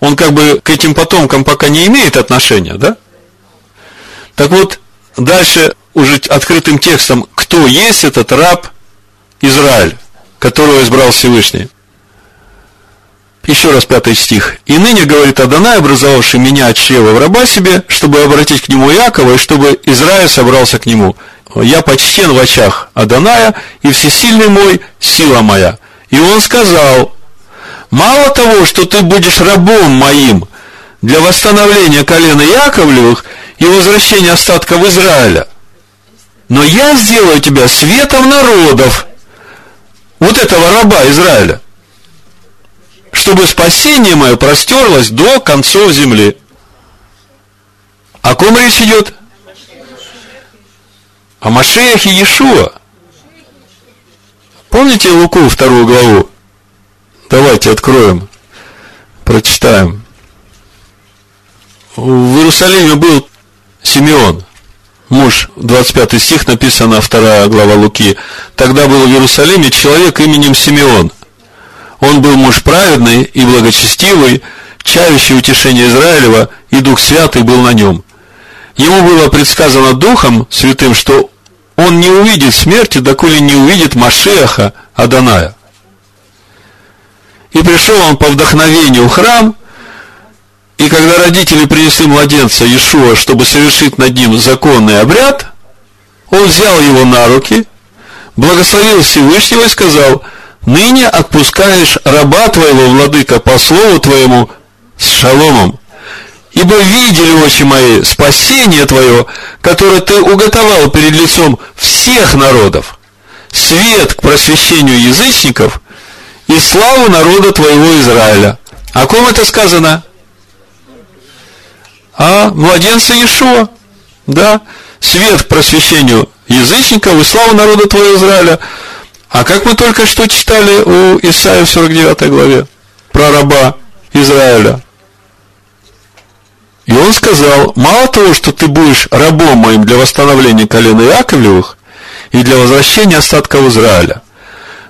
он как бы к этим потомкам пока не имеет отношения, да? Так вот, дальше уже открытым текстом, кто есть этот раб Израиль, которого избрал Всевышний. Еще раз пятый стих. «И ныне, говорит Адонай, образовавший меня от чрева в раба себе, чтобы обратить к нему Якова, и чтобы Израиль собрался к нему. Я почтен в очах Адоная, и всесильный мой – сила моя». И он сказал, «Мало того, что ты будешь рабом моим для восстановления колена Яковлевых и возвращения остатков Израиля, но я сделаю тебя светом народов, вот этого раба Израиля – чтобы спасение мое простерлось до концов земли. О ком речь идет? О Машеях и Иешуа. Помните Луку, вторую главу? Давайте откроем, прочитаем. В Иерусалиме был Симеон, муж, 25 стих написано, вторая глава Луки. Тогда был в Иерусалиме человек именем Симеон – он был муж праведный и благочестивый, чающий утешение Израилева, и Дух Святый был на нем. Ему было предсказано Духом Святым, что он не увидит смерти, доколе не увидит Машеха Аданая. И пришел он по вдохновению в храм, и когда родители принесли младенца Иешуа, чтобы совершить над ним законный обряд, он взял его на руки, благословил Всевышнего и сказал – ныне отпускаешь раба твоего, владыка, по слову твоему с шаломом. Ибо видели, очи мои, спасение твое, которое ты уготовал перед лицом всех народов, свет к просвещению язычников и славу народа твоего Израиля. О ком это сказано? А младенца Иешуа. Да, свет к просвещению язычников и славу народа твоего Израиля – а как мы только что читали у Исаия в 49 главе про раба Израиля. И он сказал, мало того, что ты будешь рабом моим для восстановления колена Яковлевых и для возвращения остатков Израиля,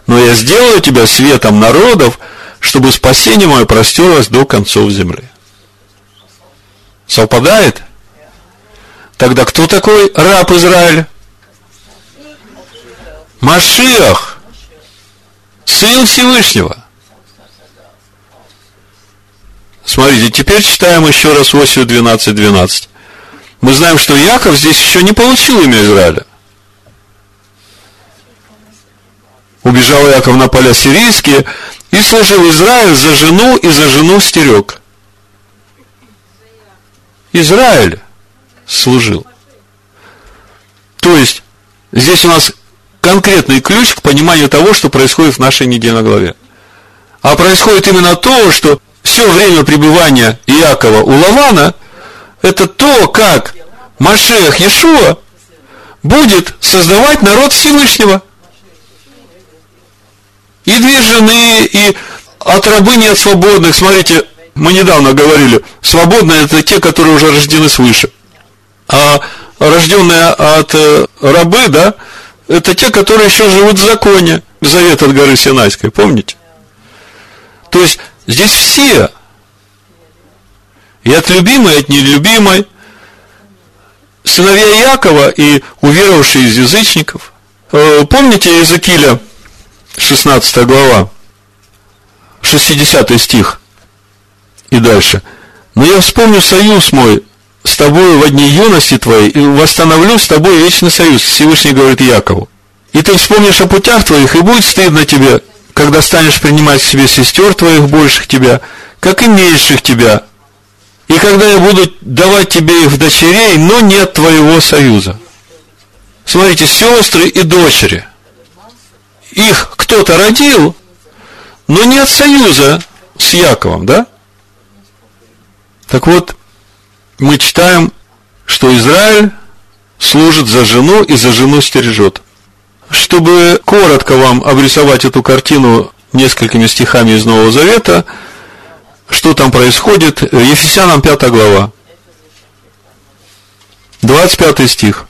но я сделаю тебя светом народов, чтобы спасение мое простерлось до концов земли. Совпадает? Тогда кто такой раб Израиля? Машиах, Сын Всевышнего. Смотрите, теперь читаем еще раз Осию 12.12. 12. Мы знаем, что Яков здесь еще не получил имя Израиля. Убежал Яков на поля сирийские и служил Израиль за жену и за жену стерег. Израиль служил. То есть, здесь у нас конкретный ключ к пониманию того, что происходит в нашей недельной главе. А происходит именно то, что все время пребывания Иакова у Лавана, это то, как Машех Иешуа будет создавать народ Всевышнего. И две жены, и от рабыни, от свободных. Смотрите, мы недавно говорили, свободные это те, которые уже рождены свыше. А рожденные от э, рабы, да, это те, которые еще живут в законе. Завет от горы Синайской, помните? То есть, здесь все. И от любимой, и от нелюбимой. Сыновья Якова и уверовавшие из язычников. Э, помните Иезекииля, 16 глава, 60 стих и дальше. Но я вспомню союз мой с тобою в одни юности твоей и восстановлю с тобой вечный союз, Всевышний говорит Якову. И ты вспомнишь о путях твоих, и будет стыдно тебе, когда станешь принимать к себе сестер твоих больших тебя, как и меньших тебя. И когда я буду давать тебе их в дочерей, но нет твоего союза. Смотрите, сестры и дочери. Их кто-то родил, но нет союза с Яковом, да? Так вот, мы читаем, что Израиль служит за жену и за жену стережет. чтобы коротко вам обрисовать эту картину несколькими стихами из Нового Завета, что там происходит, Ефесянам 5 глава, 25 стих.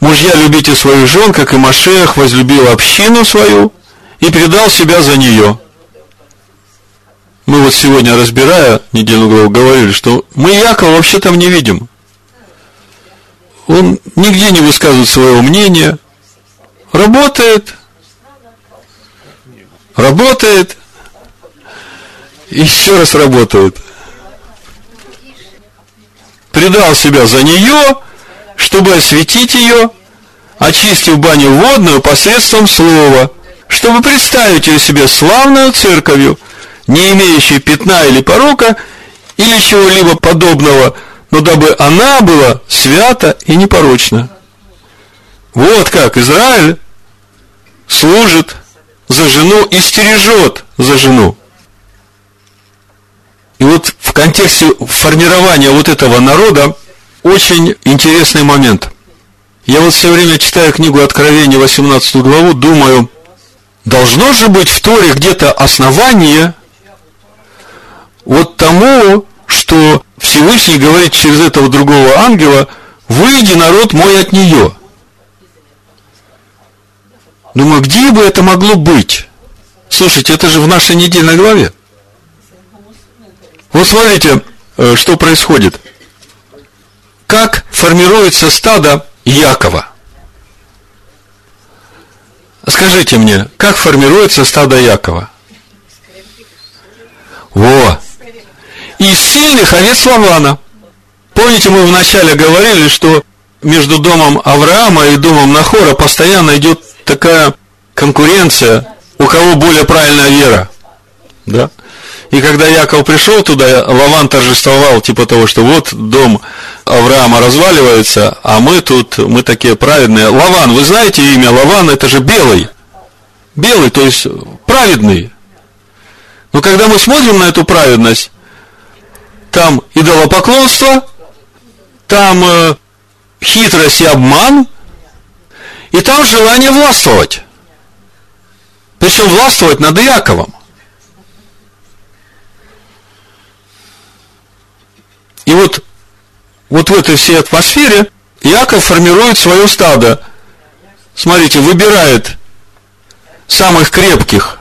Мужья, любите своих жен, как и Машех возлюбил общину свою и предал себя за нее. Мы вот сегодня, разбирая недельную главу, говорили, что мы Якова вообще там не видим. Он нигде не высказывает своего мнения. Работает. Работает. Еще раз работает. Предал себя за нее, чтобы осветить ее, очистив баню водную посредством слова, чтобы представить ее себе славную церковью, не имеющей пятна или порока, или чего-либо подобного, но дабы она была свята и непорочна. Вот как Израиль служит за жену и стережет за жену. И вот в контексте формирования вот этого народа очень интересный момент. Я вот все время читаю книгу Откровения, 18 главу, думаю, должно же быть в Торе где-то основание вот тому, что Всевышний говорит через этого другого ангела, выйди, народ мой, от нее. Думаю, где бы это могло быть? Слушайте, это же в нашей недельной главе. Вот смотрите, э, что происходит. Как формируется стадо Якова. Скажите мне, как формируется стадо Якова? Во! Из сильных овец Лавана. Помните, мы вначале говорили, что между домом Авраама и домом Нахора постоянно идет такая конкуренция, у кого более правильная вера. Да? И когда Яков пришел туда, Лаван торжествовал, типа того, что вот дом Авраама разваливается, а мы тут, мы такие праведные. Лаван, вы знаете имя Лаван, это же белый. Белый, то есть праведный. Но когда мы смотрим на эту праведность, там идолопоклонство, там э, хитрость и обман, и там желание властвовать. Причем властвовать над Яковом. И вот, вот в этой всей атмосфере Яков формирует свое стадо. Смотрите, выбирает самых крепких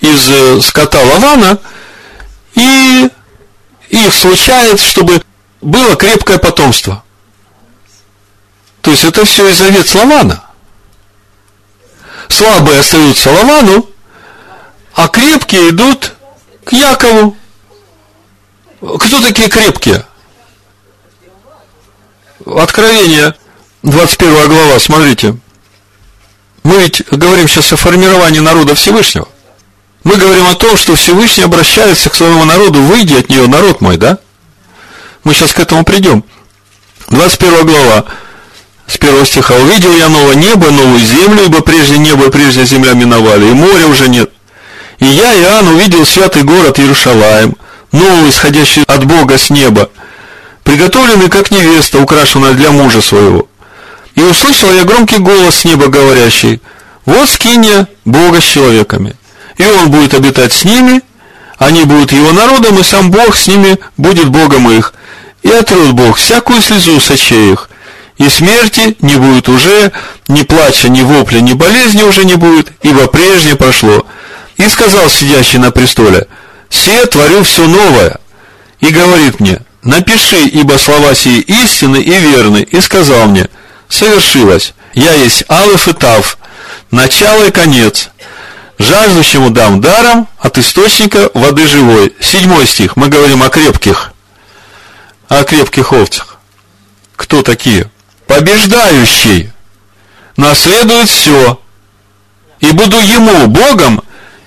из э, скота Лавана и их случает, чтобы было крепкое потомство. То есть это все из овец Лавана. Слабые остаются Лавану, а крепкие идут к Якову. Кто такие крепкие? Откровение, 21 глава, смотрите. Мы ведь говорим сейчас о формировании народа Всевышнего. Мы говорим о том, что Всевышний обращается к своему народу, выйди от нее, народ мой, да? Мы сейчас к этому придем. 21 глава, с первого стиха. «Увидел я новое небо, новую землю, ибо прежде небо и прежде земля миновали, и моря уже нет. И я, Иоанн, увидел святый город Иерушалаем, новый, исходящий от Бога с неба, приготовленный как невеста, украшенная для мужа своего. И услышал я громкий голос с неба говорящий, вот скиния Бога с человеками, и он будет обитать с ними, они будут его народом, и сам Бог с ними будет Богом их. И отрут Бог всякую слезу с очей их, и смерти не будет уже, ни плача, ни вопля, ни болезни уже не будет, ибо прежнее прошло. И сказал сидящий на престоле, «Се творю все новое». И говорит мне, напиши, ибо слова сии истины и верны, и сказал мне, совершилось, я есть Алиф и Тав, начало и конец, жаждущему дам даром от источника воды живой. Седьмой стих, мы говорим о крепких, о крепких овцах. Кто такие? Побеждающий наследует все, и буду ему Богом,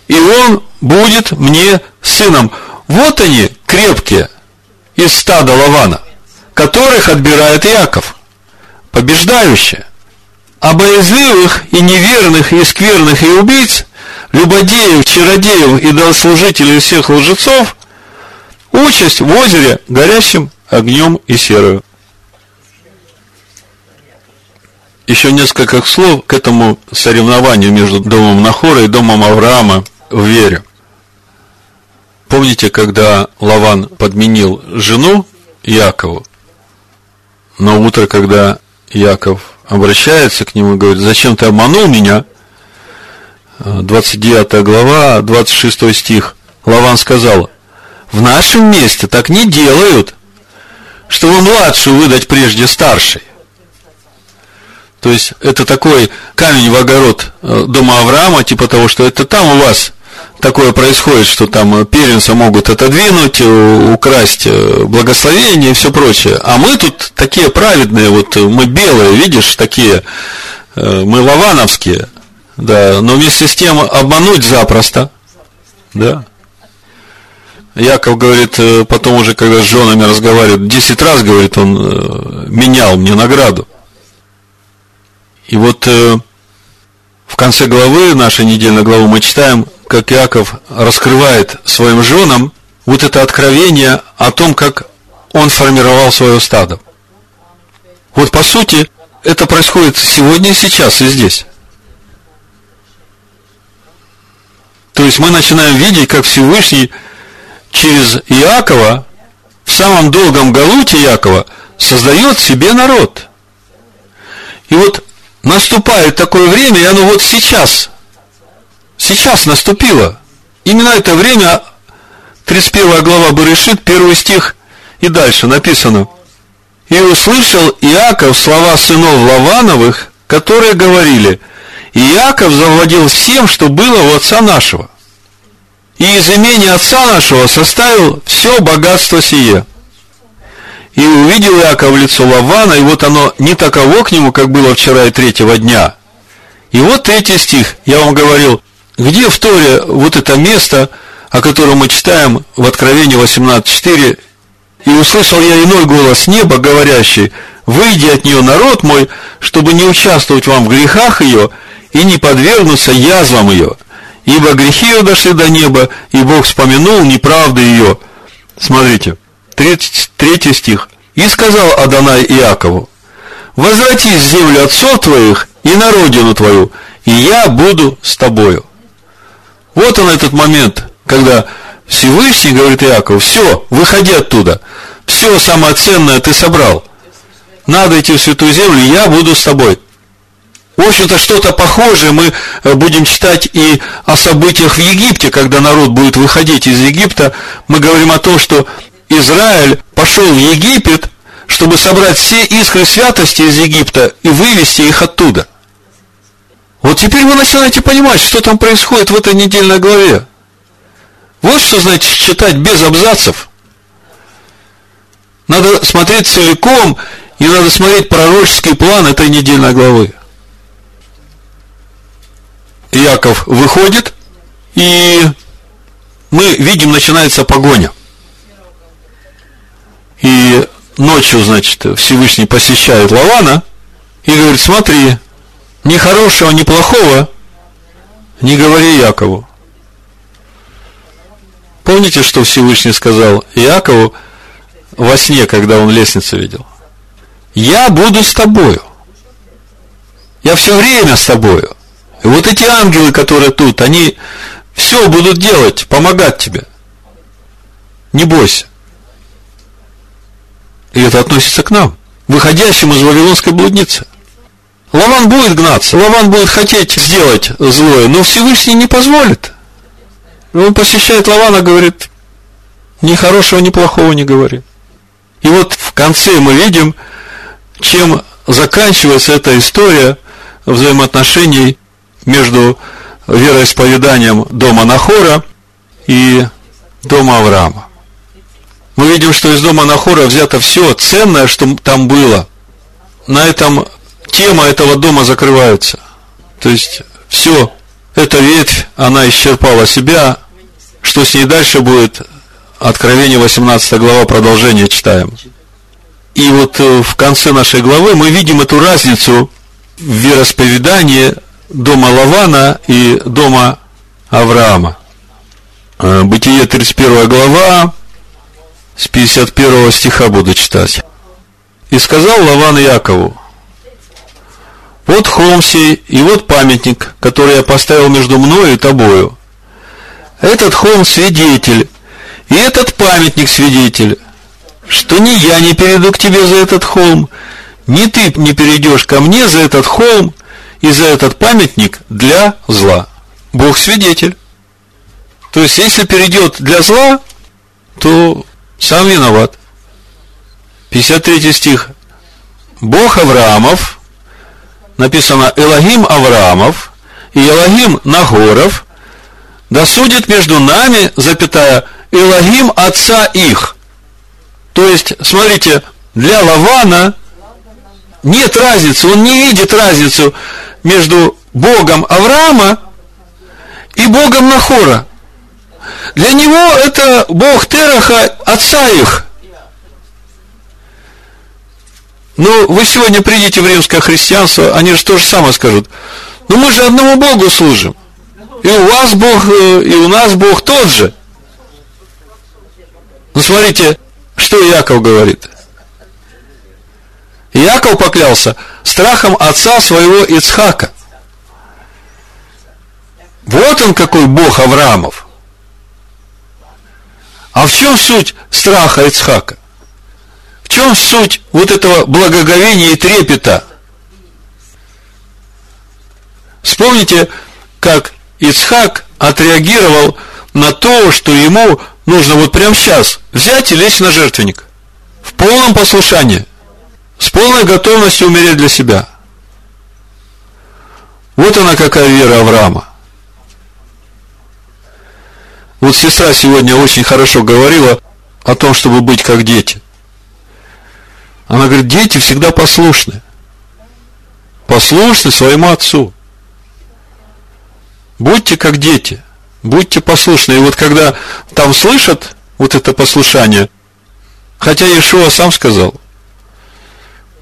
и он будет мне сыном. Вот они, крепкие, из стада Лавана, которых отбирает Яков, побеждающие. А боязливых и неверных, и скверных, и убийц, любодеев, чародеев и долслужителей всех лжецов, участь в озере горящим огнем и серою. еще несколько слов к этому соревнованию между домом Нахора и домом Авраама в вере. Помните, когда Лаван подменил жену Якову, но утро, когда Яков обращается к нему и говорит, зачем ты обманул меня? 29 глава, 26 стих. Лаван сказал, в нашем месте так не делают, чтобы младшую выдать прежде старшей. То есть это такой камень в огород э, дома Авраама, типа того, что это там у вас такое происходит, что там первенца могут отодвинуть, э, украсть э, благословение и все прочее. А мы тут такие праведные, вот мы белые, видишь, такие, мы лавановские, да, но вместе с тем обмануть запросто, да. Яков говорит, потом уже, когда с женами разговаривает, десять раз, говорит, он менял мне награду. И вот э, в конце главы, нашей недельной главы, мы читаем, как Иаков раскрывает своим женам вот это откровение о том, как он формировал свое стадо. Вот по сути, это происходит сегодня и сейчас, и здесь. То есть мы начинаем видеть, как Всевышний через Иакова, в самом долгом галуте Иакова, создает себе народ. И вот наступает такое время, и оно вот сейчас, сейчас наступило. Именно это время, 31 глава Барышит, первый стих и дальше написано. «И услышал Иаков слова сынов Лавановых, которые говорили, Иаков завладел всем, что было у отца нашего, и из имени отца нашего составил все богатство сие». И увидел Иаков лицо Лавана, и вот оно не таково к нему, как было вчера и третьего дня. И вот третий стих, я вам говорил, где в Торе вот это место, о котором мы читаем в Откровении 18.4, «И услышал я иной голос неба, говорящий, «Выйди от нее, народ мой, чтобы не участвовать вам в грехах ее и не подвергнуться язвам ее, ибо грехи ее дошли до неба, и Бог вспомянул неправды ее». Смотрите, Третий, третий стих. «И сказал Адонай Иакову, возвратись в землю отцов твоих и на родину твою, и я буду с тобою». Вот он этот момент, когда Всевышний говорит Иакову, все, выходи оттуда, все самое ценное ты собрал, надо идти в Святую Землю, я буду с тобой. В общем-то, что-то похожее мы э, будем читать и о событиях в Египте, когда народ будет выходить из Египта. Мы говорим о том, что Израиль пошел в Египет, чтобы собрать все искры святости из Египта и вывести их оттуда. Вот теперь вы начинаете понимать, что там происходит в этой недельной главе. Вот что значит читать без абзацев. Надо смотреть целиком, и надо смотреть пророческий план этой недельной главы. Яков выходит, и мы видим, начинается погоня – и ночью, значит, Всевышний посещает Лавана и говорит, смотри, ни хорошего, ни плохого не говори Якову. Помните, что Всевышний сказал Якову во сне, когда он лестницу видел? Я буду с тобою. Я все время с тобою. Вот эти ангелы, которые тут, они все будут делать, помогать тебе. Не бойся. И это относится к нам, выходящим из Вавилонской блудницы. Лаван будет гнаться, Лаван будет хотеть сделать злое, но Всевышний не позволит. Он посещает Лавана, говорит, ни хорошего, ни плохого не говори. И вот в конце мы видим, чем заканчивается эта история взаимоотношений между вероисповеданием дома Нахора и дома Авраама мы видим, что из дома Нахора взято все ценное, что там было. На этом тема этого дома закрывается. То есть все, эта ветвь, она исчерпала себя. Что с ней дальше будет? Откровение 18 глава, продолжение читаем. И вот э, в конце нашей главы мы видим эту разницу в вероисповедании дома Лавана и дома Авраама. Э, Бытие 31 глава, с 51 стиха буду читать. «И сказал Лаван Якову, Вот холм сей, и вот памятник, который я поставил между мною и тобою. Этот холм свидетель, и этот памятник свидетель, что ни я не перейду к тебе за этот холм, ни ты не перейдешь ко мне за этот холм и за этот памятник для зла. Бог свидетель. То есть, если перейдет для зла, то сам виноват. 53 стих. Бог Авраамов, написано Элогим Авраамов и Элогим Нагоров, да судит между нами, запятая, Элогим отца их. То есть, смотрите, для Лавана нет разницы, он не видит разницу между Богом Авраама и Богом Нахора. Для него это Бог Тераха, отца их. Ну, вы сегодня придите в римское христианство, они же то же самое скажут. Ну, мы же одному Богу служим. И у вас Бог, э, и у нас Бог тот же. Ну, смотрите, что Яков говорит. Яков поклялся страхом отца своего Ицхака. Вот он какой Бог Авраамов. А в чем суть страха Ицхака? В чем суть вот этого благоговения и трепета? Вспомните, как Ицхак отреагировал на то, что ему нужно вот прямо сейчас взять и лечь на жертвенник. В полном послушании. С полной готовностью умереть для себя. Вот она какая вера Авраама. Вот сестра сегодня очень хорошо говорила о том, чтобы быть как дети. Она говорит, дети всегда послушны. Послушны своему отцу. Будьте как дети. Будьте послушны. И вот когда там слышат вот это послушание, хотя Иешуа сам сказал,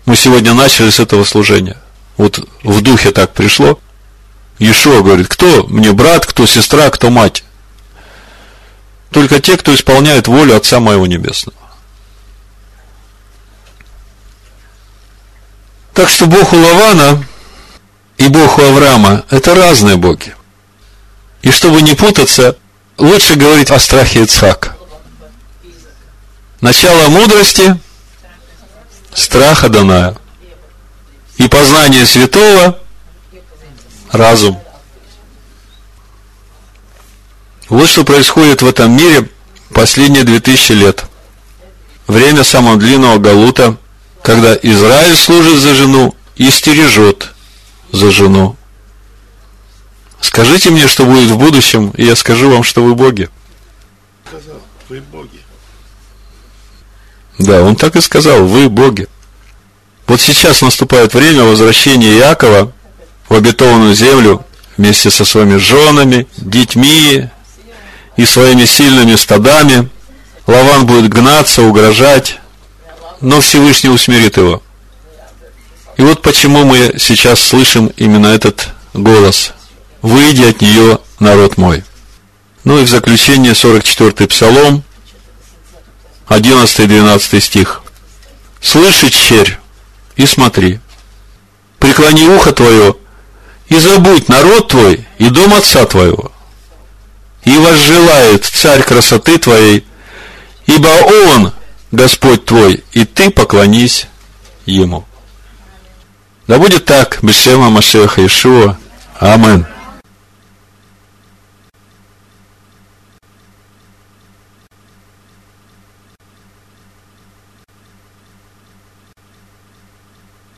мы сегодня начали с этого служения. Вот в духе так пришло. Иешуа говорит, кто мне брат, кто сестра, кто мать только те, кто исполняет волю Отца Моего Небесного. Так что Бог у Лавана и Бог у Авраама – это разные боги. И чтобы не путаться, лучше говорить о страхе Ицхака. Начало мудрости – страха Даная. И познание святого – разум. Вот что происходит в этом мире последние две тысячи лет. Время самого длинного галута, когда Израиль служит за жену и стережет за жену. Скажите мне, что будет в будущем, и я скажу вам, что вы боги. Сказал, вы боги. Да, он так и сказал, вы боги. Вот сейчас наступает время возвращения Иакова в обетованную землю вместе со своими женами, детьми, и своими сильными стадами. Лаван будет гнаться, угрожать, но Всевышний усмирит его. И вот почему мы сейчас слышим именно этот голос. «Выйди от нее, народ мой». Ну и в заключение 44-й псалом, 11-12 стих. «Слыши, черь, и смотри, преклони ухо твое, и забудь народ твой и дом отца твоего, и возжелает царь красоты твоей, ибо он Господь твой, и ты поклонись ему. Да будет так, Бешема Машеха Ишуа. Амин.